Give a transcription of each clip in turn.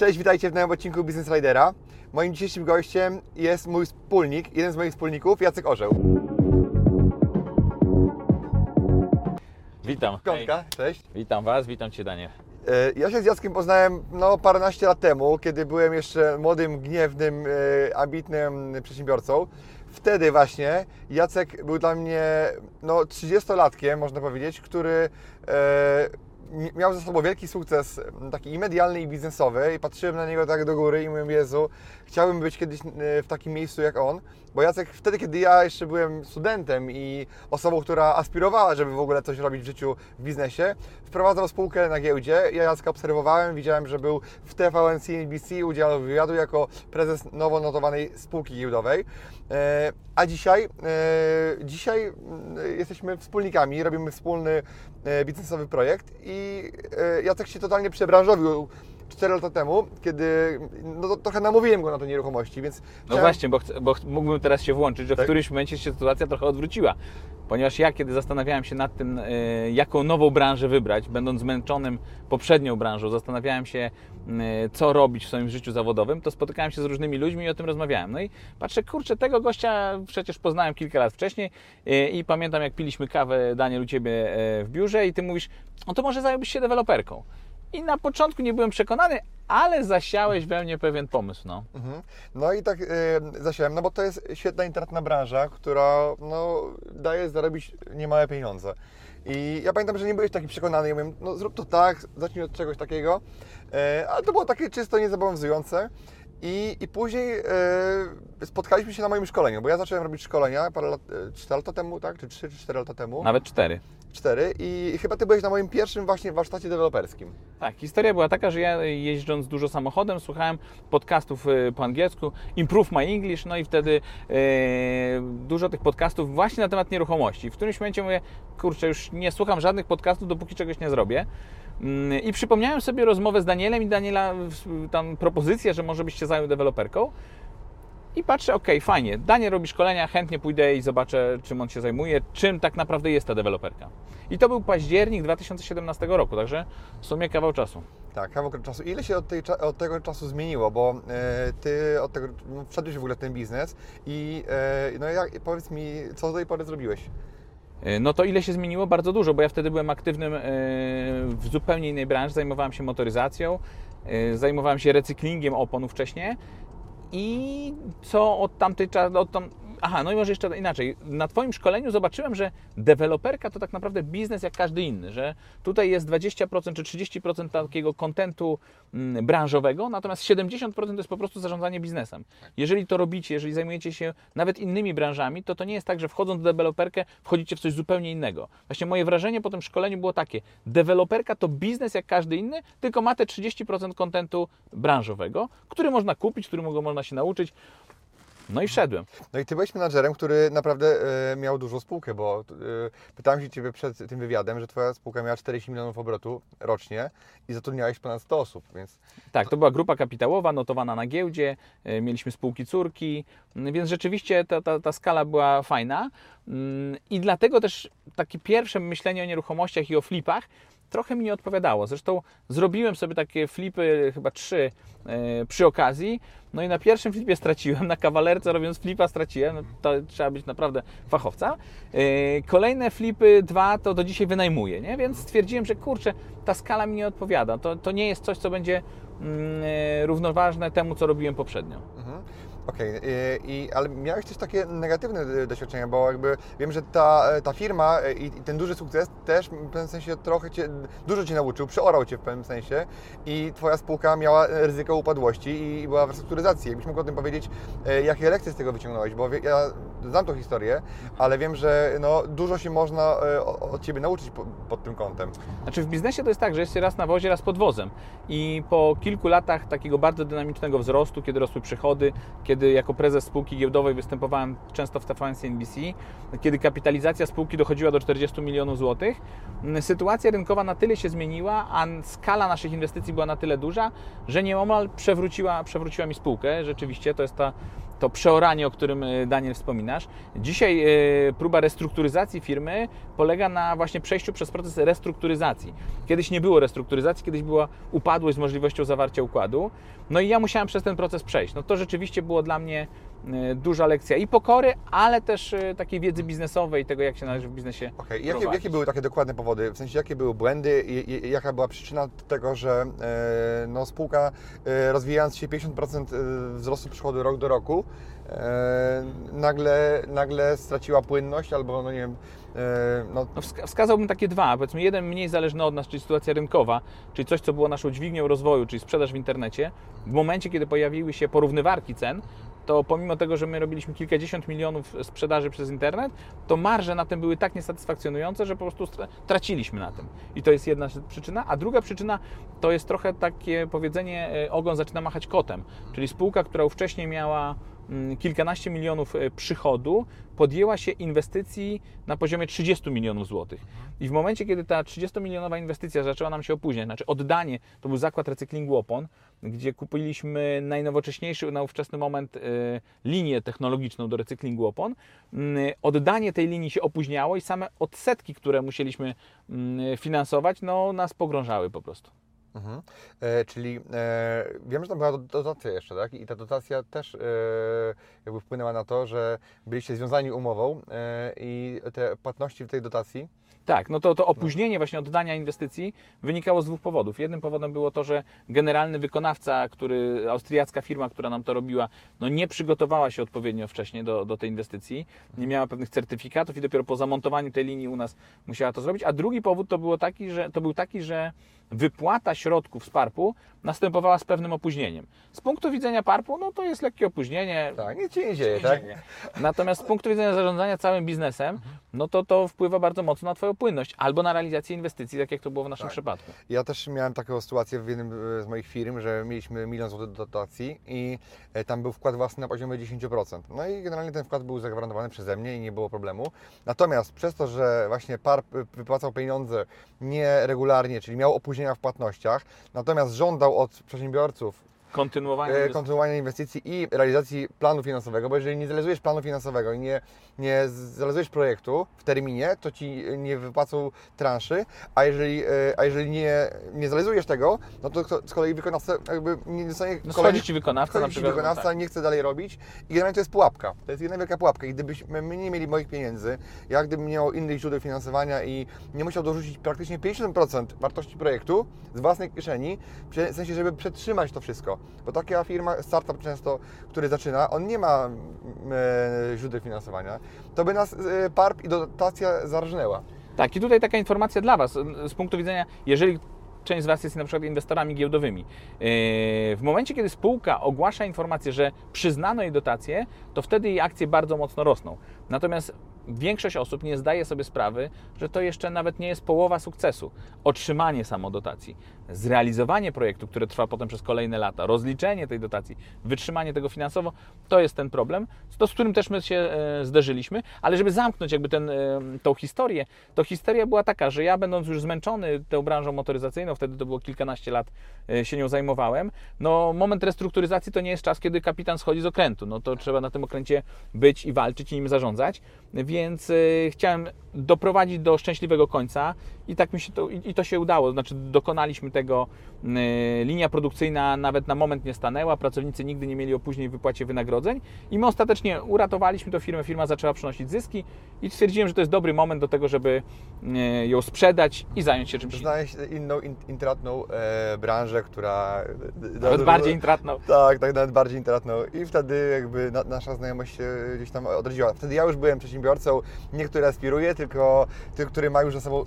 Cześć, witajcie w nowym odcinku Business Ridera. Moim dzisiejszym gościem jest mój wspólnik, jeden z moich wspólników, Jacek Orzeł. Witam. Piątka, cześć. Witam Was, witam Cię Daniel. E, Ja się z Jackiem poznałem no, paręnaście lat temu, kiedy byłem jeszcze młodym, gniewnym, e, ambitnym przedsiębiorcą. Wtedy właśnie Jacek był dla mnie no, 30-latkiem, można powiedzieć, który e, miał za sobą wielki sukces m, taki i medialny, i biznesowy. I patrzyłem na niego tak do góry i mówiłem, Jezu, chciałbym być kiedyś w takim miejscu jak on. Bo Jacek wtedy, kiedy ja jeszcze byłem studentem i osobą, która aspirowała, żeby w ogóle coś robić w życiu, w biznesie, wprowadzał spółkę na giełdzie. Ja Jacka obserwowałem, widziałem, że był w TVN CNBC, udzielał wywiadu jako prezes nowo notowanej spółki giełdowej. E, A dzisiaj, e, dzisiaj mm, jesteśmy wspólnikami, robimy wspólny biznesowy projekt i e, Jacek się totalnie przebranżowił 4 lata temu, kiedy no, to trochę namówiłem go na te nieruchomości, więc No chciałem- właśnie, bo, bo mógłbym teraz się włączyć, że Tak. w którymś momencie się sytuacja trochę odwróciła. Ponieważ ja, kiedy zastanawiałem się nad tym, e, jaką nową branżę wybrać, będąc zmęczonym poprzednią branżą, zastanawiałem się, e, co robić w swoim życiu zawodowym, to spotykałem się z różnymi ludźmi i o tym rozmawiałem. No i patrzę, kurczę, tego gościa przecież poznałem kilka lat wcześniej e, i pamiętam, jak piliśmy kawę, Daniel, u Ciebie w biurze i Ty mówisz, no to może zająłbyś się deweloperką. I na początku nie byłem przekonany, ale zasiałeś we mnie pewien pomysł, no. Mhm. No i tak e, zasiałem, no bo to jest świetna internetna branża, która no, daje zarobić niemałe pieniądze. I ja pamiętam, że nie byłeś taki przekonany. Ja mówiłem, no zrób to tak, zacznij od czegoś takiego. E, ale to było takie czysto niezobowiązujące. I, I później e, spotkaliśmy się na moim szkoleniu, bo ja zacząłem robić szkolenia parę lat, e, 4 lata temu, tak? Czy 3 czy 4 lata temu? Nawet cztery. 4. I chyba Ty byłeś na moim pierwszym właśnie warsztacie deweloperskim. Tak, historia była taka, że ja jeżdżąc dużo samochodem, słuchałem podcastów po angielsku, Improve My English, no i wtedy e, dużo tych podcastów właśnie na temat nieruchomości. W którymś momencie mówię, kurczę, już nie słucham żadnych podcastów, dopóki czegoś nie zrobię. Mm, I przypomniałem sobie rozmowę z Danielem i Daniela tam propozycję, że może byś się zajął deweloperką. I patrzę, okej, fajnie, Daniel robi szkolenia, chętnie pójdę i zobaczę, czym on się zajmuje, czym tak naprawdę jest ta deweloperka. I to był październik 2017 roku, także w sumie kawał czasu. Tak, kawał czasu. Ile się od, tej, od tego czasu zmieniło? Bo e, Ty od tego no, wszedłeś w ogóle w ten biznes i e, no jak, powiedz mi, co do tej pory zrobiłeś? E, No to ile się zmieniło? Bardzo dużo, bo ja wtedy byłem aktywnym e, w zupełnie innej branży. Zajmowałem się motoryzacją, e, zajmowałem się recyklingiem oponów wcześniej i co od tamtej od tam... Aha, no i może jeszcze inaczej. Na Twoim szkoleniu zobaczyłem, że deweloperka to tak naprawdę biznes jak każdy inny, że tutaj jest 20% czy 30% takiego kontentu mm, branżowego, natomiast 70% to jest po prostu zarządzanie biznesem. Jeżeli to robicie, jeżeli zajmujecie się nawet innymi branżami, to to nie jest tak, że wchodząc w deweloperkę wchodzicie w coś zupełnie innego. Właśnie moje wrażenie po tym szkoleniu było takie, deweloperka to biznes jak każdy inny, tylko ma te 30% kontentu branżowego, który można kupić, którego można się nauczyć. No i wszedłem. No i Ty byłeś menadżerem, który naprawdę e, miał dużą spółkę, bo e, pytałem się Ciebie przed tym wywiadem, że Twoja spółka miała 40 milionów obrotu rocznie i zatrudniałeś ponad 100 osób, więc Tak, to była grupa kapitałowa, notowana na giełdzie, e, mieliśmy spółki córki, więc rzeczywiście ta, ta, ta skala była fajna. Mm, I dlatego też takie pierwsze myślenie o nieruchomościach i o flipach trochę mi nie odpowiadało. Zresztą zrobiłem sobie takie flipy, chyba trzy e, przy okazji. No i na pierwszym flipie straciłem, na kawalerce robiąc flipa straciłem. No, to trzeba być naprawdę fachowca. E, Kolejne flipy, dwa, to do dzisiaj wynajmuję, nie? więc stwierdziłem, że kurczę, ta skala mi nie odpowiada. To, to nie jest coś, co będzie mm, e, równoważne temu, co robiłem poprzednio. Mhm. Okej, y, i ale miałeś też takie negatywne y, doświadczenia, bo jakby wiem, że ta, ta firma y, i, i ten duży sukces też w pewnym sensie trochę Cię, dużo Cię nauczył, przeorał Cię w pewnym sensie i Twoja spółka miała ryzyko upadłości i była w restrukturyzacji. Jakbyś mógł o tym powiedzieć, y, jakie lekcje z tego wyciągnąłeś, bo ja znam tą historię, ale wiem, że no, dużo się można y, od Ciebie nauczyć po, pod tym kątem. Znaczy w biznesie to jest tak, że jest się raz na wozie, raz pod wozem. I po kilku latach takiego bardzo dynamicznego wzrostu, kiedy rosły przychody, kiedy jako prezes spółki giełdowej występowałem często w TVN NBC, kiedy kapitalizacja spółki dochodziła do 40 milionów złotych, sytuacja rynkowa na tyle się zmieniła, a skala naszych inwestycji była na tyle duża, że nieomal przewróciła, przewróciła mi spółkę. Rzeczywiście to jest ta to przeoranie, o którym e, Daniel wspominasz. Dzisiaj e, próba restrukturyzacji firmy polega na właśnie przejściu przez proces restrukturyzacji. Kiedyś nie było restrukturyzacji, kiedyś była upadłość z możliwością zawarcia układu. No i ja musiałem przez ten proces przejść. No to rzeczywiście było dla mnie duża lekcja i pokory, ale też e, takiej wiedzy biznesowej, tego jak się należy w biznesie Okej, jakie, jakie były takie dokładne powody? W sensie, jakie były błędy i, i jaka była przyczyna tego, że e, no, spółka e, rozwijając się 50% wzrostu przychodu rok do roku, e, nagle, nagle straciła płynność albo, no nie wiem, e, no, No, wska- wskazałbym takie dwa. Powiedzmy, jeden mniej zależny od nas, czyli sytuacja rynkowa, czyli coś, co było naszą dźwignią rozwoju, czyli sprzedaż w internecie. W momencie, kiedy pojawiły się porównywarki cen, to pomimo tego, że my robiliśmy kilkadziesiąt milionów sprzedaży przez internet, to marże na tym były tak niesatysfakcjonujące, że po prostu traciliśmy na tym. I to jest jedna przyczyna. A druga przyczyna to jest trochę takie powiedzenie, e, ogon zaczyna machać kotem. Czyli spółka, która wcześniej miała kilkanaście milionów e, przychodu, podjęła się inwestycji na poziomie 30 milionów złotych. I w momencie, kiedy ta 30-milionowa inwestycja zaczęła nam się opóźniać, znaczy oddanie, to był zakład recyklingu opon, gdzie kupiliśmy najnowocześniejszy, na ówczesny moment e, linię technologiczną do recyklingu opon. Mm, Oddanie tej linii się opóźniało i same odsetki, które musieliśmy mm, finansować, no nas pogrążały po prostu. Mhm. E, czyli e, wiem, że tam była do- dotacja jeszcze, tak? I ta dotacja też e, jakby wpłynęła na to, że byliście związani umową e, i te płatności w tej dotacji Tak, no to, to opóźnienie właśnie oddania inwestycji wynikało z dwóch powodów. Jednym powodem było to, że generalny wykonawca, który, austriacka firma, która nam to robiła, no nie przygotowała się odpowiednio wcześniej do, do tej inwestycji, nie miała pewnych certyfikatów i dopiero po zamontowaniu tej linii u nas musiała to zrobić. A drugi powód to, było taki, że, to był taki, że wypłata środków z PARP-u następowała z pewnym opóźnieniem. Z punktu widzenia PARP-u, no to jest lekkie opóźnienie, Tak, nic się nie dzieje, tak? Natomiast z punktu widzenia zarządzania całym biznesem, no to to wpływa bardzo mocno na Twoją płynność albo na realizację inwestycji, tak jak to było w naszym Tak. przypadku. Ja też miałem taką sytuację w jednym e, z moich firm, że mieliśmy milion złotych dotacji i e, tam był wkład własny na poziomie 10%. No i generalnie ten wkład był zagwarantowany przeze mnie i nie było problemu. Natomiast przez to, że właśnie PAR p- wypłacał pieniądze nieregularnie, czyli miał opóźnienia w płatnościach, natomiast żądał od przedsiębiorców Kontynuowanie. e, inwestycji. kontynuowania inwestycji i realizacji planu finansowego, bo jeżeli nie zrealizujesz planu finansowego i nie, nie zrealizujesz projektu w terminie, to ci nie wypłacą transzy, a jeżeli, e, a jeżeli nie, nie zrealizujesz tego, no to z kolei wykonawca jakby nie dostanie No schodzi Ci wykonawca na przykład. wykonawca, tak. nie chce dalej robić i generalnie to jest pułapka. To jest jedna wielka pułapka i gdybyśmy my nie mieli moich pieniędzy, ja gdybym miał innych źródeł finansowania i nie musiał dorzucić praktycznie 50% wartości projektu z własnej kieszeni, w sensie, żeby przetrzymać to wszystko. Bo taka firma, startup często, który zaczyna, on nie ma mm, e, źródeł finansowania, to by nas e, PARP i dotacja zarżnęła. Tak, i tutaj taka informacja dla Was z punktu widzenia, jeżeli część z Was jest na przykład inwestorami giełdowymi. Yy, W momencie, kiedy spółka ogłasza informację, że przyznano jej dotację, to wtedy jej akcje bardzo mocno rosną. Natomiast większość osób nie zdaje sobie sprawy, że to jeszcze nawet nie jest połowa sukcesu. Otrzymanie samodotacji, zrealizowanie projektu, które trwa potem przez kolejne lata, rozliczenie tej dotacji, wytrzymanie tego finansowo, to jest ten problem, to z którym też my się e, zderzyliśmy, ale żeby zamknąć jakby ten, e, tą historię, to historia była taka, że ja będąc już zmęczony tą branżą motoryzacyjną, wtedy to było kilkanaście lat e, się nią zajmowałem, no moment restrukturyzacji to nie jest czas, kiedy kapitan schodzi z okrętu, no to trzeba na tym okręcie być i walczyć i nim zarządzać, więc y, chciałem doprowadzić do szczęśliwego końca i tak mi się to, i to się udało. Znaczy dokonaliśmy tego, y, linia produkcyjna nawet na moment nie stanęła, pracownicy nigdy nie mieli opóźnień w wypłacie wynagrodzeń i my ostatecznie uratowaliśmy tę firmę, firma zaczęła przynosić zyski i stwierdziłem, że to jest dobry moment do tego, żeby y, ją sprzedać i zająć się czymś innym. Znaleźć inną, in, intratną e, branżę, która... Nawet bardziej intratną. Tak, tak, nawet bardziej intratną. I wtedy jakby na, nasza znajomość się gdzieś tam odrodziła. Wtedy ja już byłem przedsiębiorcą, nie który aspiruje, tylko ty, który ma już za sobą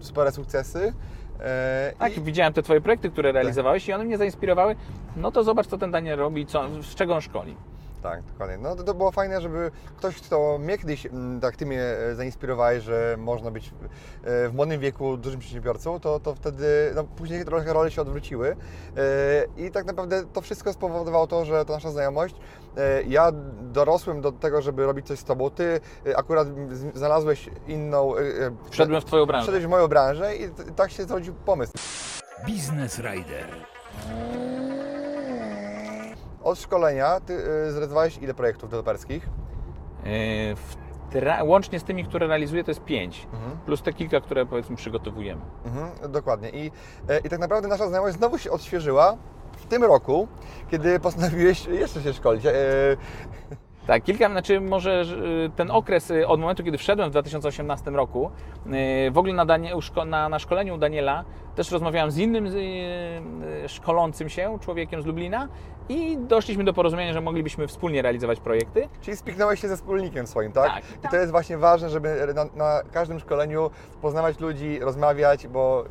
spore sukcesy. E, Tak, i- widziałem te Twoje projekty, które realizowałeś i one mnie zainspirowały. No to zobacz, co ten Daniel robi, co, z czego on szkoli. Tak, dokładnie. No to, to było fajne, żeby ktoś, kto mnie kiedyś, mm, tak Ty mnie e, zainspirowałeś, że można być e, w młodym wieku dużym przedsiębiorcą, to, to wtedy, no później trochę role się odwróciły E, i tak naprawdę to wszystko spowodowało to, że to nasza znajomość, ja dorosłem do tego, żeby robić coś z Tobą, Ty akurat znalazłeś inną... Wszedłem w Twoją branżę. Wszedłeś w moją branżę i tak się zrodził pomysł. Biznes Rider. Od szkolenia Ty e, zrealizowałeś ile projektów deweloperskich? Tra- łącznie z tymi, które realizuję, to jest pięć. Mhm. Plus te kilka, które powiedzmy przygotowujemy. Mhm, dokładnie. I, e, I tak naprawdę nasza znajomość znowu się odświeżyła w tym roku, kiedy postanowiłeś jeszcze się szkolić. E, Tak, kilka, znaczy może że, ten okres y, od momentu, kiedy wszedłem w 2018 roku, y, w ogóle na, Danie, na, na szkoleniu u Daniela też rozmawiałem z innym y, y, szkolącym się człowiekiem z Lublina i doszliśmy do porozumienia, że moglibyśmy wspólnie realizować projekty. czyli spiknąłeś się ze wspólnikiem swoim, tak? Tak. I to jest właśnie ważne, żeby na, na każdym szkoleniu poznawać ludzi, rozmawiać, bo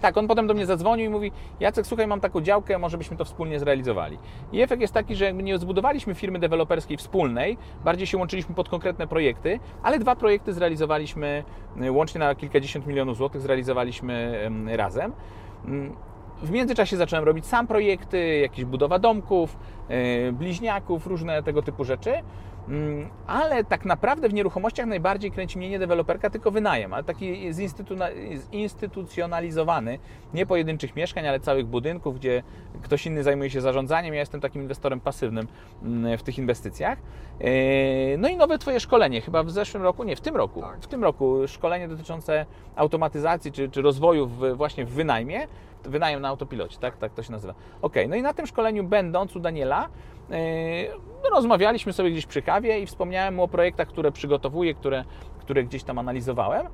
Tak, on potem do mnie zadzwonił i mówi: Jacek, słuchaj, mam taką działkę, może byśmy to wspólnie zrealizowali. I efekt jest taki, że jakby nie zbudowaliśmy firmy deweloperskiej wspólnej, bardziej się łączyliśmy pod konkretne projekty, ale dwa projekty zrealizowaliśmy y, łącznie na kilkadziesiąt milionów złotych, zrealizowaliśmy em, razem. W międzyczasie zacząłem robić sam projekty, jakieś budowa domków, y, bliźniaków, różne tego typu rzeczy. Mm, Ale tak naprawdę w nieruchomościach najbardziej kręci mnie nie deweloperka, tylko wynajem, ale taki zinstytucjonalizowany, nie pojedynczych mieszkań, ale całych budynków, gdzie ktoś inny zajmuje się zarządzaniem. Ja jestem takim inwestorem pasywnym mm, w tych inwestycjach. E, No i nowe Twoje szkolenie, chyba w zeszłym roku, nie, w tym roku. Tak. W tym roku szkolenie dotyczące automatyzacji czy, czy rozwoju w, właśnie w wynajmie. Wynajem na autopilocie, tak? Tak to się nazywa. Ok, no i na tym szkoleniu będąc u Daniela, no, rozmawialiśmy sobie gdzieś przy kawie i wspomniałem mu o projektach, które przygotowuję, które, które gdzieś tam analizowałem.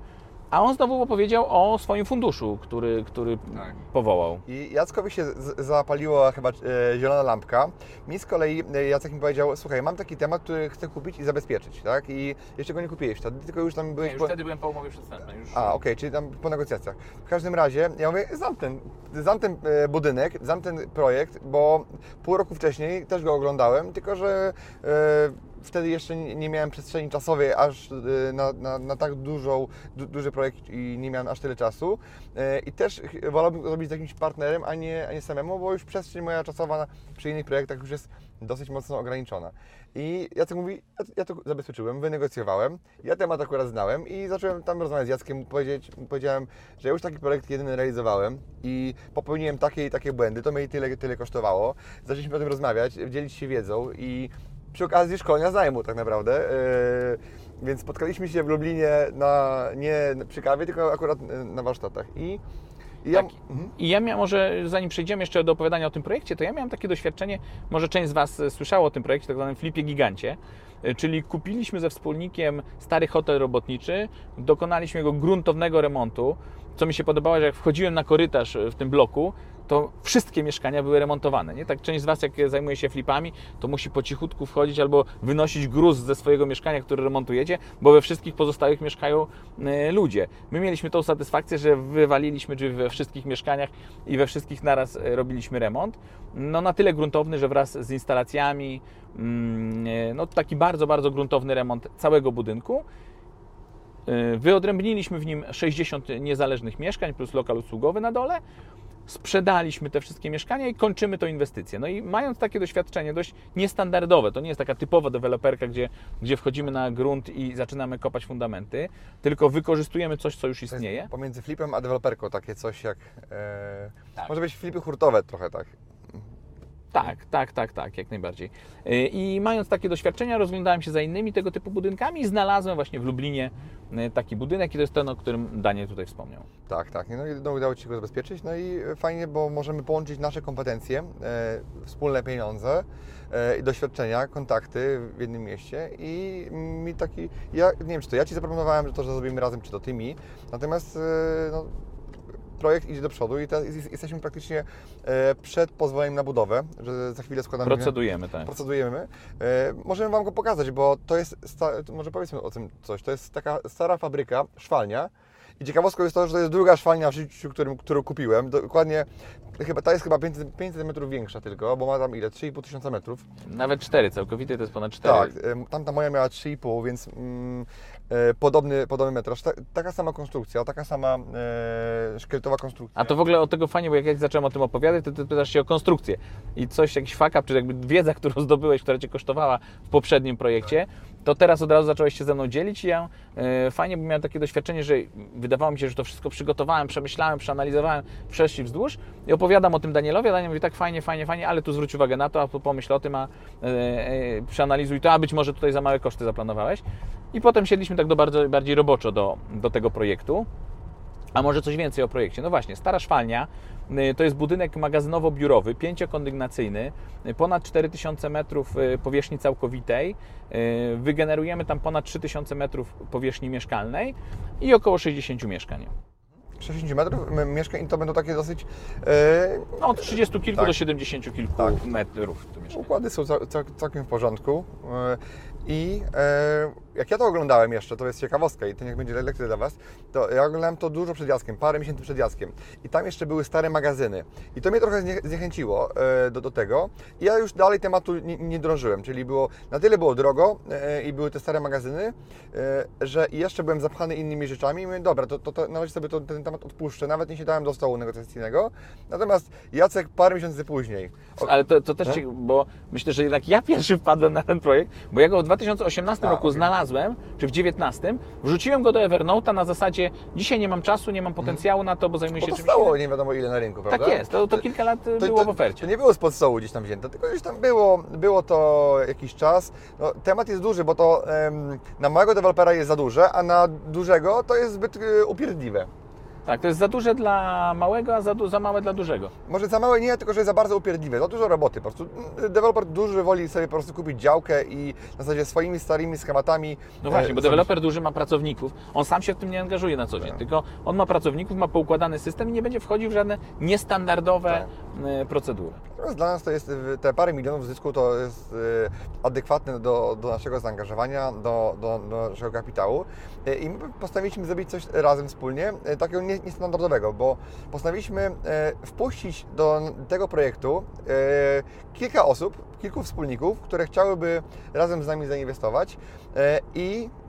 A on znowu opowiedział o swoim funduszu, który, który Tak. powołał. I Jackowi się zapaliła chyba e, zielona lampka. Mi z kolei e, Jacek mi powiedział, słuchaj, mam taki temat, który chcę kupić i zabezpieczyć, tak? I jeszcze go nie kupiłeś wtedy, tylko już tam byłeś... już po- wtedy byłem po umowie przedwstępnej. Już... A, okej, czyli tam po negocjacjach. W każdym razie, ja mówię, znam ten, znam ten e, budynek, znam ten projekt, bo pół roku wcześniej też go oglądałem, tylko że e, wtedy jeszcze nie miałem przestrzeni czasowej aż e, na, na, na tak dużą, du, duży projekt i nie miałem aż tyle czasu. E, I też wolałbym to robić z jakimś partnerem, a nie, a nie samemu, bo już przestrzeń moja czasowa przy innych projektach już jest dosyć mocno ograniczona. I Jacek mówi, ja, to zabezpieczyłem, wynegocjowałem, ja temat akurat znałem i zacząłem tam rozmawiać z Jackiem, powiedzieć, powiedziałem, że już taki projekt jedyny realizowałem i popełniłem takie i takie błędy, to mnie tyle, tyle kosztowało. Zaczęliśmy o tym rozmawiać, dzielić się wiedzą i przy okazji szkolenia zajmu tak naprawdę. Yy, więc spotkaliśmy się w Lublinie na, nie przy kawie, tylko akurat yy, na warsztatach. I, i ja, Tak. mhm. I ja miałem, może zanim przejdziemy jeszcze do opowiadania o tym projekcie, to ja miałem takie doświadczenie, może część z Was słyszało o tym projekcie, tak zwanym flipie gigancie, e, czyli kupiliśmy ze wspólnikiem stary hotel robotniczy, dokonaliśmy jego gruntownego remontu, co mi się podobało, że jak wchodziłem na korytarz w tym bloku, to wszystkie mieszkania były remontowane. Nie? Tak część z Was, jak zajmuje się flipami, to musi po cichutku wchodzić albo wynosić gruz ze swojego mieszkania, które remontujecie, bo we wszystkich pozostałych mieszkają e, ludzie. My mieliśmy tą satysfakcję, że wywaliliśmy drzwi we wszystkich mieszkaniach i we wszystkich naraz e, robiliśmy remont. No na tyle gruntowny, że wraz z instalacjami, mm, e, no taki bardzo, bardzo gruntowny remont całego budynku. Wyodrębniliśmy w nim 60 niezależnych mieszkań plus lokal usługowy na dole. Sprzedaliśmy te wszystkie mieszkania i kończymy tą inwestycję. No i mając takie doświadczenie dość niestandardowe, to nie jest taka typowa deweloperka, gdzie, gdzie wchodzimy na grunt i zaczynamy kopać fundamenty, tylko wykorzystujemy coś, co już istnieje. Pomiędzy flipem a deweloperką takie coś jak... E, Tak. Może być flipy hurtowe trochę, tak. Tak, tak, tak, tak, jak najbardziej. Y, I mając takie doświadczenia, rozglądałem się za innymi tego typu budynkami i znalazłem właśnie w Lublinie y, taki budynek i to jest ten, o którym Daniel tutaj wspomniał. Tak, tak. No no, udało Ci się go zabezpieczyć. No i fajnie, bo możemy połączyć nasze kompetencje, e, wspólne pieniądze e, doświadczenia, kontakty w jednym mieście i mi taki, ja nie wiem, czy to ja Ci zaproponowałem, że to, że zrobimy razem, czy to Ty mi, natomiast e, no, projekt idzie do przodu i teraz jest- jesteśmy praktycznie e, przed pozwoleniem na budowę, że za chwilę składamy... Procedujemy, tak. procedujemy. E, możemy Wam go pokazać, bo to jest, może powiedzmy o tym coś, to jest taka stara fabryka, szwalnia i ciekawostką jest to, że to jest druga szwalnia w życiu, którym, którą kupiłem. Dokładnie, chyba, ta jest chyba 500, 500 metrów większa tylko, bo ma tam ile? 3,5 tysiąca metrów. Nawet cztery, całkowity to jest ponad cztery. Tak, em, tamta moja miała 3,5, więc mm, e, podobny, podobny metraż. Ta, taka sama konstrukcja, taka sama e, szkieletowa konstrukcja. A to w ogóle o tego fajnie, bo jak, jak zacząłem o tym opowiadać, to ty pytasz się o konstrukcję. I coś, jakiś fuck up, czy jakby wiedza, którą zdobyłeś, która Cię kosztowała w poprzednim projekcie, to teraz od razu zacząłeś się ze mną dzielić i ja e, fajnie, bo miałem takie doświadczenie, że wydawało mi się, że to wszystko przygotowałem, przemyślałem, przeanalizowałem wszerz i wzdłuż i opowiadam o tym Danielowi, a Daniel mówi tak fajnie, fajnie, fajnie, ale tu zwróć uwagę na to, a tu pomyśl o tym, a e, przeanalizuj to, a być może tutaj za małe koszty zaplanowałeś. I potem siedliśmy tak do bardzo, bardziej roboczo do, do tego projektu. A może coś więcej o projekcie? No właśnie, Stara Szwalnia y, to jest budynek magazynowo-biurowy, pięciokondygnacyjny, y, ponad 4000 metrów y, powierzchni całkowitej. Wygenerujemy tam ponad 3000 metrów powierzchni mieszkalnej i około 60 mieszkań. 60 metrów mieszkań to będą takie dosyć... E, No, od 30 kilku Tak. do 70 kilku Tak. metrów. Układy są cał, cał, całkiem w porządku. E, I e, jak ja to oglądałem jeszcze, to jest ciekawostka i to niech będzie lekcja dla Was, to ja oglądałem to dużo przed Jackiem, parę miesięcy przed Jackiem. I tam jeszcze były stare magazyny. I to mnie trochę znie, zniechęciło e, do, do tego. I ja już dalej tematu nie, nie drążyłem, czyli było, na tyle było drogo e, i były te stare magazyny, e, że jeszcze byłem zapchany innymi rzeczami i mówię, dobra, to, to, to na razie sobie to, ten temat odpuszczę, nawet nie siadałem do stołu negocjacyjnego. Natomiast Jacek parę miesięcy później, o- Ale to, to też, Tak? ci- bo myślę, że jednak ja pierwszy wpadłem na ten projekt, bo ja go w 2018 A, roku okej. znalazłem, czy w 2019, wrzuciłem go do Evernote'a na zasadzie dzisiaj nie mam czasu, nie mam potencjału na to, bo zajmuję Bo się to czymś stało nie wiadomo ile na rynku, prawda? Tak jest, to, to kilka lat To- było to, w ofercie. To nie było spod stołu gdzieś tam wzięte, tylko gdzieś tam było, było to jakiś czas. No, temat jest duży, bo to em, na małego dewelopera jest za duże, a na dużego to jest zbyt y, upierdliwe. Tak, to jest za duże dla małego, a za, du- za małe dla dużego. Może za małe nie, tylko że jest za bardzo upierdliwe. Za dużo roboty po prostu. Mm, Deweloper duży woli sobie po prostu kupić działkę i w zasadzie swoimi starymi schematami. No właśnie, e, bo deweloper duży ma pracowników, on sam się w tym nie angażuje na co dzień, Tak. tylko on ma pracowników, ma poukładany system i nie będzie wchodził w żadne niestandardowe e, procedury. Natomiast dla nas to jest y, te parę milionów zysku to jest y, adekwatne do, do naszego zaangażowania, do, do, do naszego kapitału. Y, I my postanowiliśmy zrobić coś razem wspólnie, y, takiego niestandardowego, bo postanowiliśmy y, wpuścić do tego projektu y, kilka osób, kilku wspólników, które chciałyby razem z nami zainwestować y, i e,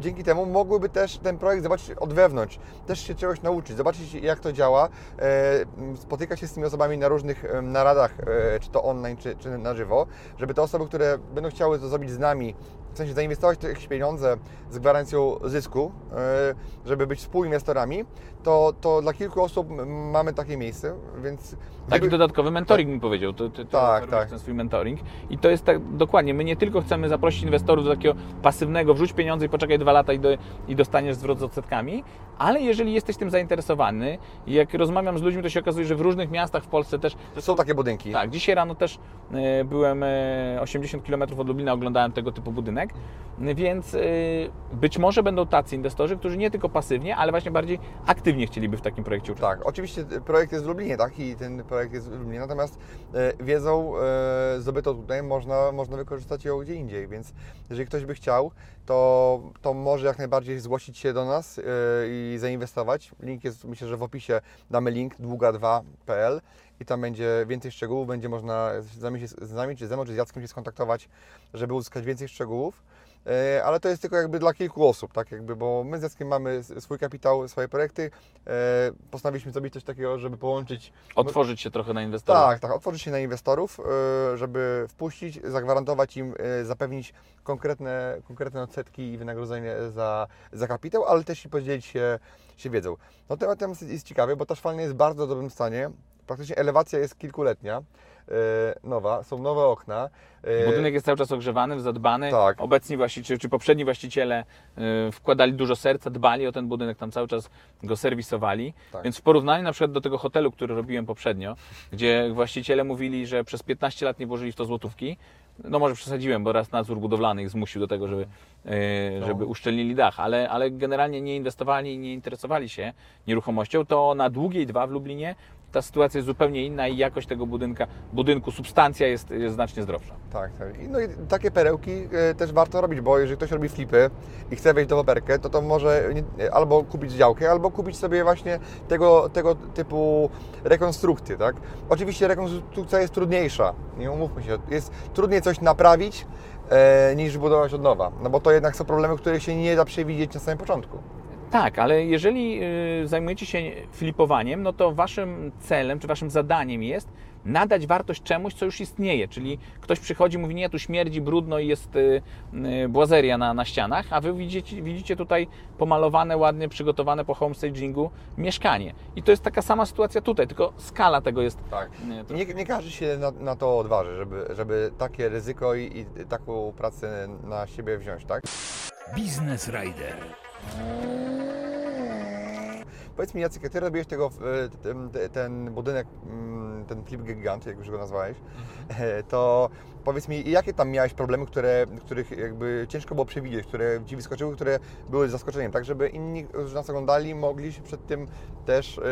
dzięki temu mogłyby też ten projekt zobaczyć od wewnątrz, też się czegoś nauczyć, zobaczyć jak to działa, e, spotykać się z tymi osobami na różnych naradach, e, czy to online, czy, czy na żywo, żeby te osoby, które będą chciały to zrobić z nami, w sensie zainwestować jakieś pieniądze z gwarancją zysku, e, żeby być współinwestorami, to, to dla kilku osób mamy takie miejsce, więc... Taki gdyby- dodatkowy mentoring mi powiedział. To, to, to Tak, tak. ten swój mentoring. I to jest tak dokładnie. My nie tylko chcemy zaprosić inwestorów do takiego pasywnego, wrzuć pieniądze i poczekaj dwa lata i, do, i dostaniesz zwrot z odsetkami, ale jeżeli jesteś tym zainteresowany i jak rozmawiam z ludźmi, to się okazuje, że w różnych miastach w Polsce też Są takie budynki. tak, dzisiaj rano też e, byłem e, 80 km od Lublina, oglądałem tego typu budynek, więc e, być może będą tacy inwestorzy, którzy nie tylko pasywnie, ale właśnie bardziej aktywnie chcieliby w takim projekcie uczestniczyć. Tak, oczywiście projekt jest w Lublinie, tak? I ten projekt jest w Lublinie, natomiast e, wiedzą e, zdobytą tutaj można, można wykorzystać ją gdzie indziej, więc jeżeli ktoś by chciał, to, to może jak najbardziej zgłosić się do nas i zainwestować. Link jest, myślę, że w opisie damy link długa2.pl i tam będzie więcej szczegółów, będzie można z nami, z nami czy ze mną, czy z Jackiem się skontaktować, żeby uzyskać więcej szczegółów. E, Ale to jest tylko jakby dla kilku osób, tak jakby, bo my z Jackiem mamy swój kapitał, swoje projekty. E, Postanowiliśmy zrobić coś takiego, żeby połączyć Otworzyć się trochę na inwestorów. tak, tak, otworzyć się na inwestorów, e, żeby wpuścić, zagwarantować im, zapewnić konkretne, konkretne odsetki i wynagrodzenie za, za kapitał, ale też i podzielić się, się wiedzą. No temat jest ciekawy, bo ta szwalnia jest w bardzo dobrym stanie. Praktycznie elewacja jest kilkuletnia. Nowa, są nowe okna. E, Budynek jest cały czas ogrzewany, zadbany. Tak. Obecni właściciele, czy poprzedni właściciele y, wkładali dużo serca, dbali o ten budynek, tam cały czas go serwisowali. Tak. Więc w porównaniu na przykład do tego hotelu, który robiłem poprzednio, gdzie właściciele mówili, że przez 15 lat nie włożyli w to złotówki, no może przesadziłem, bo raz nadzór budowlany ich zmusił do tego, żeby, y, żeby uszczelnili dach, ale, ale generalnie nie inwestowali, nie interesowali się nieruchomością, to na długiej dwa w Lublinie ta sytuacja jest zupełnie inna i jakość tego budynka, budynku, substancja jest, jest znacznie zdrowsza. Tak, tak. No i takie perełki e, też warto robić, bo jeżeli ktoś robi flipy i chce wejść w deweloperkę, to to może nie- albo kupić działkę, albo kupić sobie właśnie tego, tego typu rekonstrukcje, tak? Oczywiście rekonstrukcja jest trudniejsza, nie umówmy się, jest trudniej coś naprawić e, niż budować od nowa, no bo to jednak są problemy, które się nie da przewidzieć na samym początku. Tak, ale jeżeli y, zajmujecie się flipowaniem, no to waszym celem czy waszym zadaniem jest nadać wartość czemuś, co już istnieje. Czyli ktoś przychodzi i mówi, nie, tu śmierdzi, brudno i jest y, y, błazeria na, na ścianach, a wy widzicie, widzicie tutaj pomalowane, ładnie przygotowane po homestagingu mieszkanie. I to jest taka sama sytuacja tutaj, tylko skala tego jest. Tak. to- Nie, nie każdy się na, na to odważy, żeby, żeby takie ryzyko i, i taką pracę na siebie wziąć, tak? Biznes Rider. Powiedz mi Jacek, Ty robiłeś tego, e, ten, ten budynek, mm, ten flip gigant, jak już go nazwałeś, e, to powiedz mi, jakie tam miałeś problemy, które, których jakby ciężko było przewidzieć, które Ci wyskoczyły, które były zaskoczeniem, tak żeby inni, którzy nas oglądali, mogli się przed tym też e,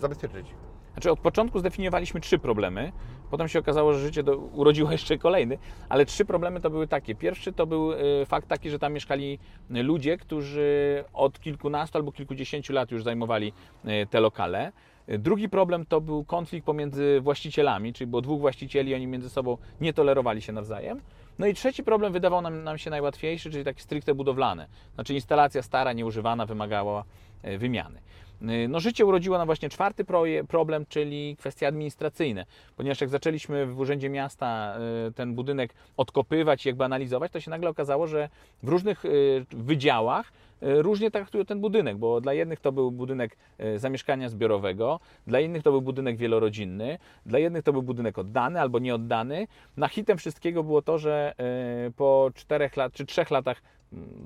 zabezpieczyć. Znaczy od początku zdefiniowaliśmy trzy problemy, potem się okazało, że życie do, urodziło jeszcze kolejny, ale trzy problemy to były takie. Pierwszy to był y, fakt taki, że tam mieszkali ludzie, którzy od kilkunastu albo kilkudziesięciu lat już zajmowali y, te lokale. Y, Drugi problem to był konflikt pomiędzy właścicielami, czyli było dwóch właścicieli, oni między sobą nie tolerowali się nawzajem. No i trzeci problem wydawał nam, nam się najłatwiejszy, czyli taki stricte budowlany. Znaczy instalacja stara, nieużywana, wymagała wymiany. E, No, życie urodziło nam właśnie czwarty problem, czyli kwestie administracyjne. Ponieważ jak zaczęliśmy w Urzędzie Miasta e, ten budynek odkopywać i jakby analizować, to się nagle okazało, że w różnych e, wydziałach różnie traktują ten budynek, bo dla jednych to był budynek zamieszkania zbiorowego, dla innych to był budynek wielorodzinny, dla jednych to był budynek oddany albo nieoddany. Na hitem wszystkiego było to, że po czterech lat, czy trzech latach,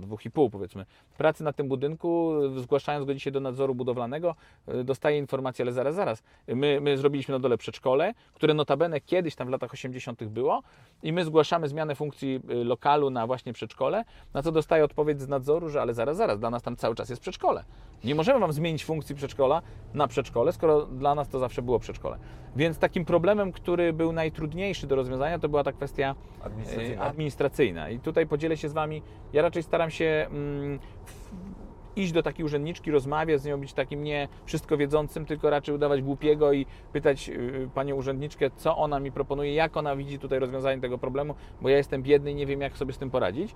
dwóch i pół powiedzmy, pracy na tym budynku, zgłaszając go dzisiaj do nadzoru budowlanego, e, dostaje informację, ale zaraz, zaraz, my, my zrobiliśmy na dole przedszkole, które notabene kiedyś tam w latach 80. było i my zgłaszamy zmianę funkcji e, lokalu na właśnie przedszkole, na co dostaje odpowiedź z nadzoru, że ale zaraz, zaraz, dla nas tam cały czas jest przedszkole. Nie możemy Wam zmienić funkcji przedszkola na przedszkole, skoro dla nas to zawsze było przedszkole. Więc takim problemem, który był najtrudniejszy do rozwiązania, to była ta kwestia e, Administracyjna. administracyjna. I tutaj podzielę się z Wami, ja raczej staram się mm, iść do takiej urzędniczki, rozmawiać z nią, być takim nie wszystko wiedzącym, tylko raczej udawać głupiego i pytać y, panią urzędniczkę, co ona mi proponuje, jak ona widzi tutaj rozwiązanie tego problemu, bo ja jestem biedny i nie wiem, jak sobie z tym poradzić.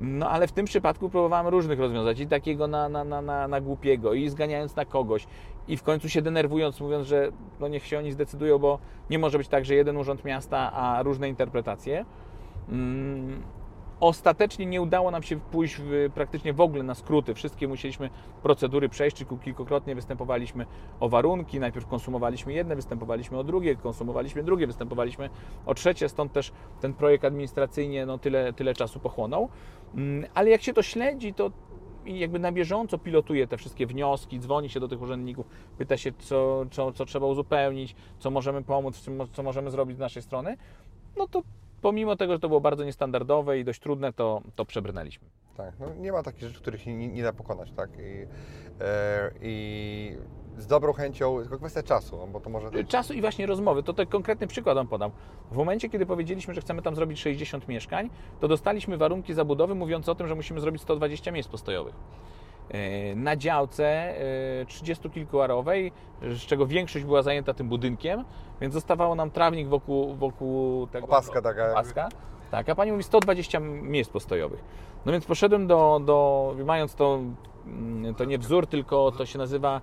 No ale w tym przypadku próbowałem różnych rozwiązać i takiego na, na, na, na, na głupiego i zganiając na kogoś i w końcu się denerwując, mówiąc, że no niech się oni zdecydują, bo nie może być tak, że jeden urząd miasta, a różne interpretacje. Mm, Ostatecznie nie udało nam się pójść w, praktycznie w ogóle na skróty. Wszystkie musieliśmy procedury przejść, kilkukrotnie występowaliśmy o warunki. Najpierw konsumowaliśmy jedne, występowaliśmy o drugie, konsumowaliśmy drugie, występowaliśmy o trzecie, stąd też ten projekt administracyjnie no, tyle, tyle czasu pochłonął. Mm, Ale jak się to śledzi, to jakby na bieżąco pilotuje te wszystkie wnioski, dzwoni się do tych urzędników, pyta się, co, co, co trzeba uzupełnić, co możemy pomóc, co możemy zrobić z naszej strony, no to pomimo tego, że to było bardzo niestandardowe i dość trudne, to, to przebrnęliśmy. Tak, no nie ma takich rzeczy, których się nie, nie da pokonać, tak? I, e, I z dobrą chęcią, tylko kwestia czasu, bo to może... Czasu i właśnie rozmowy, to ten konkretny przykład Wam podam. W momencie, kiedy powiedzieliśmy, że chcemy tam zrobić 60 mieszkań, to dostaliśmy warunki zabudowy mówiące o tym, że musimy zrobić 120 miejsc postojowych. E, Na działce e, 30 kilkuarowej, z czego większość była zajęta tym budynkiem, więc zostawało nam trawnik wokół, wokół tego. Opaska taka. Opaska. Tak, a pani mówi 120 miejsc postojowych. No więc poszedłem do, do mając to, mm, to nie wzór, tylko to się nazywa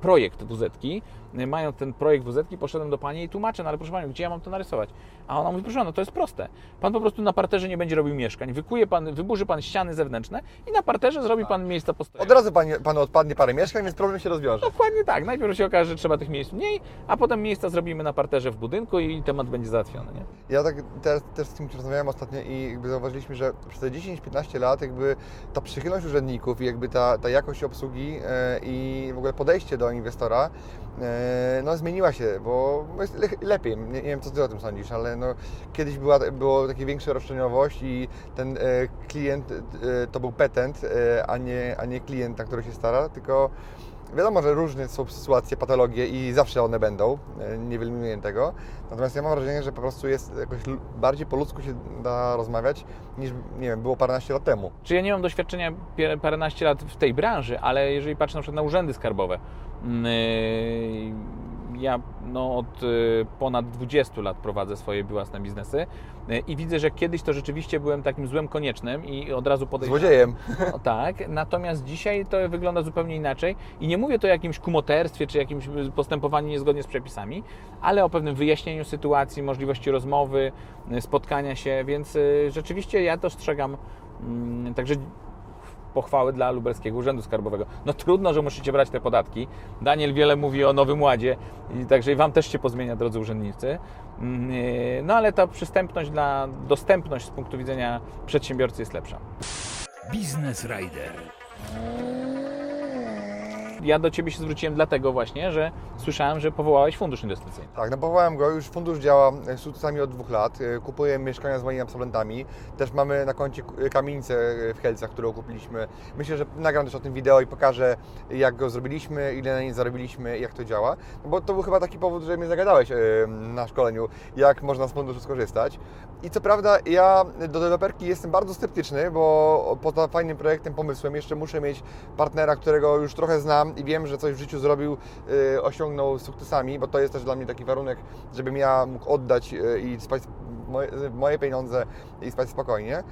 projekt WZ-ki. Y, Mając ten projekt WZ-ki, poszedłem do pani i tłumaczę, no ale proszę Panią, gdzie ja mam to narysować? A ona mówi, proszę Pana, to jest proste. Pan po prostu na parterze nie będzie robił mieszkań. Wykuje Pan, wyburzy Pan ściany zewnętrzne i na parterze zrobi Pan miejsca postojowe. Od razu pani, panu odpadnie parę mieszkań, więc problem się rozwiąże. Dokładnie tak. Najpierw się okaże, że trzeba tych miejsc mniej, a potem miejsca zrobimy na parterze w budynku i temat będzie załatwiony. Nie? Ja tak też, też z kimś rozmawiałem ostatnio i jakby zauważyliśmy, że przez te 10-15 lat jakby ta przychylność urzędników i jakby ta, ta jakość obsługi e, i w ogóle podejście do inwestora e, no zmieniła się, bo jest le, lepiej. Nie, wiem, co Ty o tym sądzisz, ale no, kiedyś była, było takie większa roszczeniowość i ten e, klient e, to był petent, a, nie, a nie klient, na który się stara, tylko Wiadomo, że różne są sytuacje, patologie i zawsze one będą, e, nie wyeliminuję tego. Natomiast ja mam wrażenie, że po prostu jest jakoś bardziej po ludzku się da rozmawiać niż, nie wiem, było paręnaście lat temu. Czy ja nie mam doświadczenia paręnaście lat w tej branży, ale jeżeli patrzę na przykład na urzędy skarbowe, mm, yy, ja no, od y, ponad 20 lat prowadzę swoje własne biznesy y, i widzę, że kiedyś to rzeczywiście byłem takim złem koniecznym i od razu podejrzewam. Złodziejem. O, tak, natomiast dzisiaj to wygląda zupełnie inaczej i nie mówię to o jakimś kumoterstwie czy jakimś postępowaniu niezgodnie z przepisami, ale o pewnym wyjaśnieniu sytuacji, możliwości rozmowy, y, spotkania się, więc y, rzeczywiście ja dostrzegam mm, także pochwały dla Lubelskiego Urzędu Skarbowego. No trudno, że musicie brać te podatki. Daniel wiele mówi o Nowym Ładzie, także i Wam też się pozmienia, drodzy urzędnicy. Mm, y, No ale ta przystępność dla, dostępność z punktu widzenia przedsiębiorcy jest lepsza. Biznes Rider. Ja do Ciebie się zwróciłem dlatego właśnie, że słyszałem, że powołałeś fundusz inwestycyjny. Tak, no powołałem go, już fundusz działa e, z sukcesami od dwóch lat. E, Kupuję mieszkania z moimi absolwentami. Też mamy na koncie k- kamienicę e, w Helcach, którą kupiliśmy. Myślę, że nagram też o tym wideo i pokażę, jak go zrobiliśmy, ile na nie zarobiliśmy jak to działa. No bo to był chyba taki powód, że mnie zagadałeś e, na szkoleniu, jak można z funduszu skorzystać. I co prawda ja do deweloperki jestem bardzo sceptyczny, bo poza fajnym projektem, pomysłem jeszcze muszę mieć partnera, którego już trochę znam i wiem, że coś w życiu zrobił, y, osiągnął sukcesami, bo to jest też dla mnie taki warunek, żebym ja mógł oddać y, i spać moje, moje pieniądze i spać spokojnie. Y,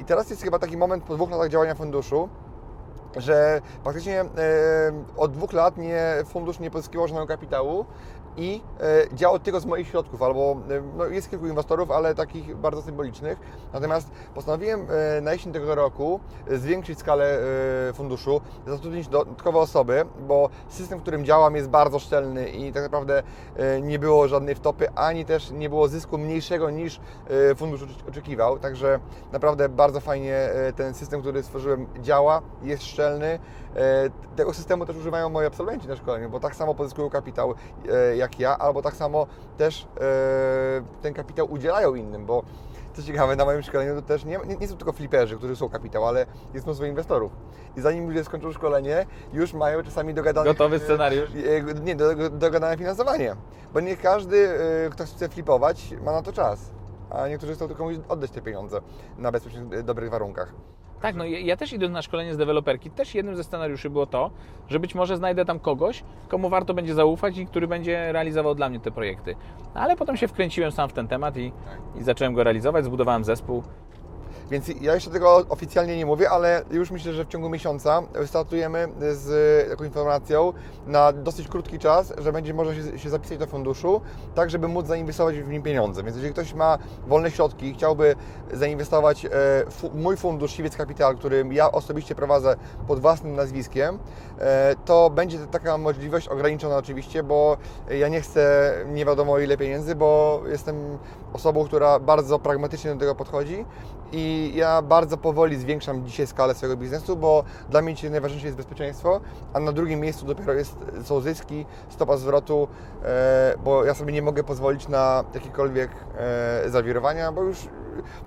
I teraz jest chyba taki moment po dwóch latach działania funduszu, że faktycznie e, od dwóch lat nie, fundusz nie pozyskiwał żadnego kapitału i e, działał tylko z moich środków, albo e, no, jest kilku inwestorów, ale takich bardzo symbolicznych. Natomiast postanowiłem e, na jesień tego roku zwiększyć skalę e, funduszu, zatrudnić dodatkowe osoby, bo system, w którym działam jest bardzo szczelny i tak naprawdę e, nie było żadnej wtopy, ani też nie było zysku mniejszego niż e, fundusz ocz- oczekiwał. Także naprawdę bardzo fajnie e, ten system, który stworzyłem działa, jest szczelny. E, Tego systemu też używają moi absolwenci na szkoleniu, bo tak samo pozyskują kapitał e, jak ja, albo tak samo też e, ten kapitał udzielają innym, bo co ciekawe, na moim szkoleniu to też nie, nie, nie są tylko fliperzy, którzy są kapitał, ale jest mnóstwo inwestorów. I zanim ludzie skończą szkolenie, już mają czasami dogadane... Gotowy scenariusz? e, Nie, do- do- dogadane finansowanie. Bo nie każdy, e, kto chce flipować, ma na to czas. A niektórzy chcą tylko oddać te pieniądze na bezpiecznych, e, dobrych warunkach. Tak, no ja ja też idąc na szkolenie z deweloperki, też jednym ze scenariuszy było to, że być może znajdę tam kogoś, komu warto będzie zaufać i który będzie realizował dla mnie te projekty. Ale potem się wkręciłem sam w ten temat i, i zacząłem go realizować, zbudowałem zespół. Więc ja jeszcze tego oficjalnie nie mówię, ale już myślę, że w ciągu miesiąca startujemy z taką informacją na dosyć krótki czas, że będzie można się, się zapisać do funduszu, tak żeby móc zainwestować w nim pieniądze. Więc jeżeli ktoś ma wolne środki i chciałby zainwestować e, fu, mój fundusz Siwiec Capital, który ja osobiście prowadzę pod własnym nazwiskiem, e, to będzie taka możliwość ograniczona oczywiście, bo ja nie chcę nie wiadomo ile pieniędzy, bo jestem osobą, która bardzo pragmatycznie do tego podchodzi i ja bardzo powoli zwiększam dzisiaj skalę swojego biznesu, bo dla mnie dzisiaj najważniejsze jest bezpieczeństwo, a na drugim miejscu dopiero jest, są zyski, stopa zwrotu, e, bo ja sobie nie mogę pozwolić na jakiekolwiek e, zawirowania, bo już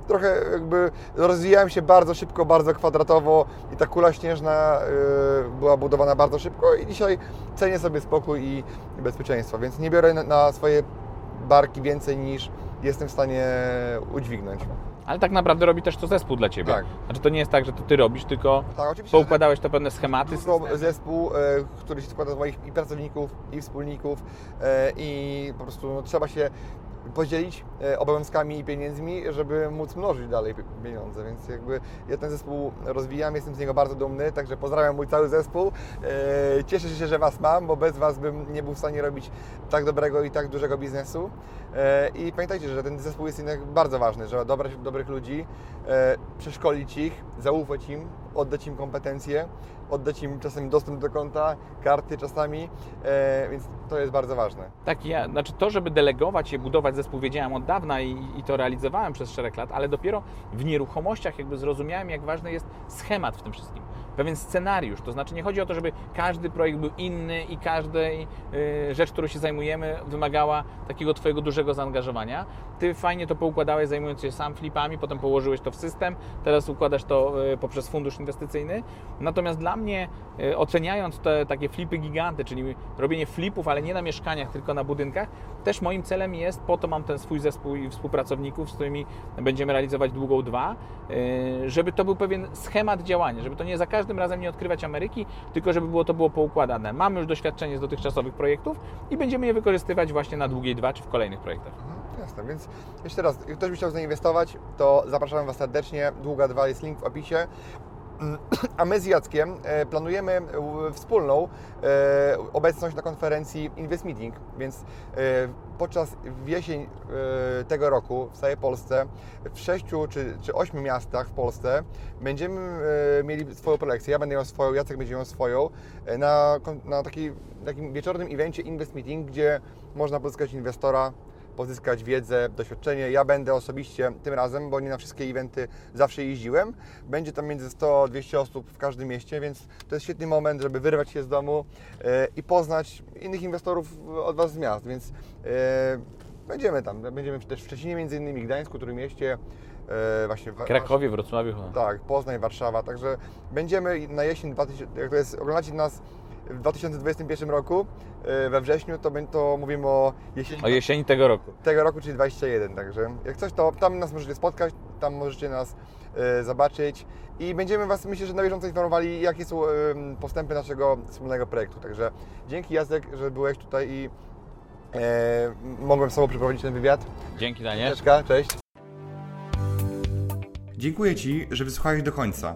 trochę jakby rozwijałem się bardzo szybko, bardzo kwadratowo i ta kula śnieżna e, była budowana bardzo szybko i dzisiaj cenię sobie spokój i bezpieczeństwo, więc nie biorę na, na swoje barki więcej niż jestem w stanie udźwignąć. Ale tak naprawdę robi też to zespół dla Ciebie. Tak. Znaczy to nie jest tak, że to Ty robisz, tylko Tak, poukładałeś to pewne schematy. Tylko zespół, e, który się składa z moich i pracowników, i wspólników e, i po prostu no, trzeba się podzielić e, obowiązkami i pieniędzmi, żeby móc mnożyć dalej pi- pieniądze, więc jakby ja ten zespół rozwijam, jestem z niego bardzo dumny, także pozdrawiam mój cały zespół. E, Cieszę się, że Was mam, bo bez Was bym nie był w stanie robić tak dobrego i tak dużego biznesu. E, I pamiętajcie, że ten zespół jest jednak bardzo ważny, żeby dobrać dobrych ludzi, przeszkolić ich, zaufać im, oddać im kompetencje, oddać im czasem dostęp do konta, karty czasami, e, więc to jest bardzo ważne. Tak, ja, znaczy to, żeby delegować i budować zespół, wiedziałem od dawna i, i to realizowałem przez szereg lat, ale dopiero w nieruchomościach jakby zrozumiałem, jak ważny jest schemat w tym wszystkim. Pewien scenariusz, to znaczy nie chodzi o to, żeby każdy projekt był inny i każda y, rzecz, którą się zajmujemy, wymagała takiego Twojego dużego zaangażowania. Ty fajnie to poukładałeś, zajmując się sam flipami, potem położyłeś to w system, teraz układasz to y, poprzez fundusz inwestycyjny. Natomiast dla mnie, y, oceniając te takie flipy giganty, czyli robienie flipów, ale nie na mieszkaniach, tylko na budynkach, też moim celem jest, po to mam ten swój zespół i współpracowników, z którymi będziemy realizować długą dwa, żeby to był pewien schemat działania, żeby to nie za każdym razem nie odkrywać Ameryki, tylko żeby było to było poukładane. Mamy już doświadczenie z dotychczasowych projektów i będziemy je wykorzystywać właśnie na długiej dwa czy w kolejnych projektach. Mhm, Jasne, więc jeszcze raz, ktoś by chciał zainwestować, to zapraszam Was serdecznie. Długa 2 jest link w opisie. A my z Jackiem e, planujemy wspólną e, obecność na konferencji Invest Meeting, więc e, podczas jesień tego roku w całej Polsce, w sześciu czy, czy ośmiu miastach w Polsce będziemy e, mieli swoją prelekcję. Ja będę miał swoją, Jacek będzie miał swoją e, na, na taki, takim wieczornym evencie Invest Meeting, gdzie można pozyskać inwestora, pozyskać wiedzę, doświadczenie. Ja będę osobiście tym razem, bo nie na wszystkie eventy zawsze jeździłem. Będzie tam między 100 a 200 osób w każdym mieście, więc to jest świetny moment, żeby wyrwać się z domu e, i poznać innych inwestorów od Was z miast, więc e, będziemy tam. Będziemy też w Szczecinie między innymi, Gdańsku, Trójmieście, e, właśnie w Krakowie, Wrocławiu. tak, Poznań, Warszawa, także będziemy na jesień, 2000, jak to jest, oglądacie nas w 2021 roku, e, we wrześniu, to, to mówimy o jesieni O jesieni tego roku. tego roku, czyli 21, także jak coś, to tam nas możecie spotkać, tam możecie nas e, zobaczyć i będziemy Was, myślę, że na bieżąco informowali, jakie są postępy naszego wspólnego projektu, także dzięki Jacek, że byłeś tutaj i e, mogłem z Tobą przeprowadzić ten wywiad. Dzięki Daniel. Cześć. Dziękuję Ci, że wysłuchałeś do końca.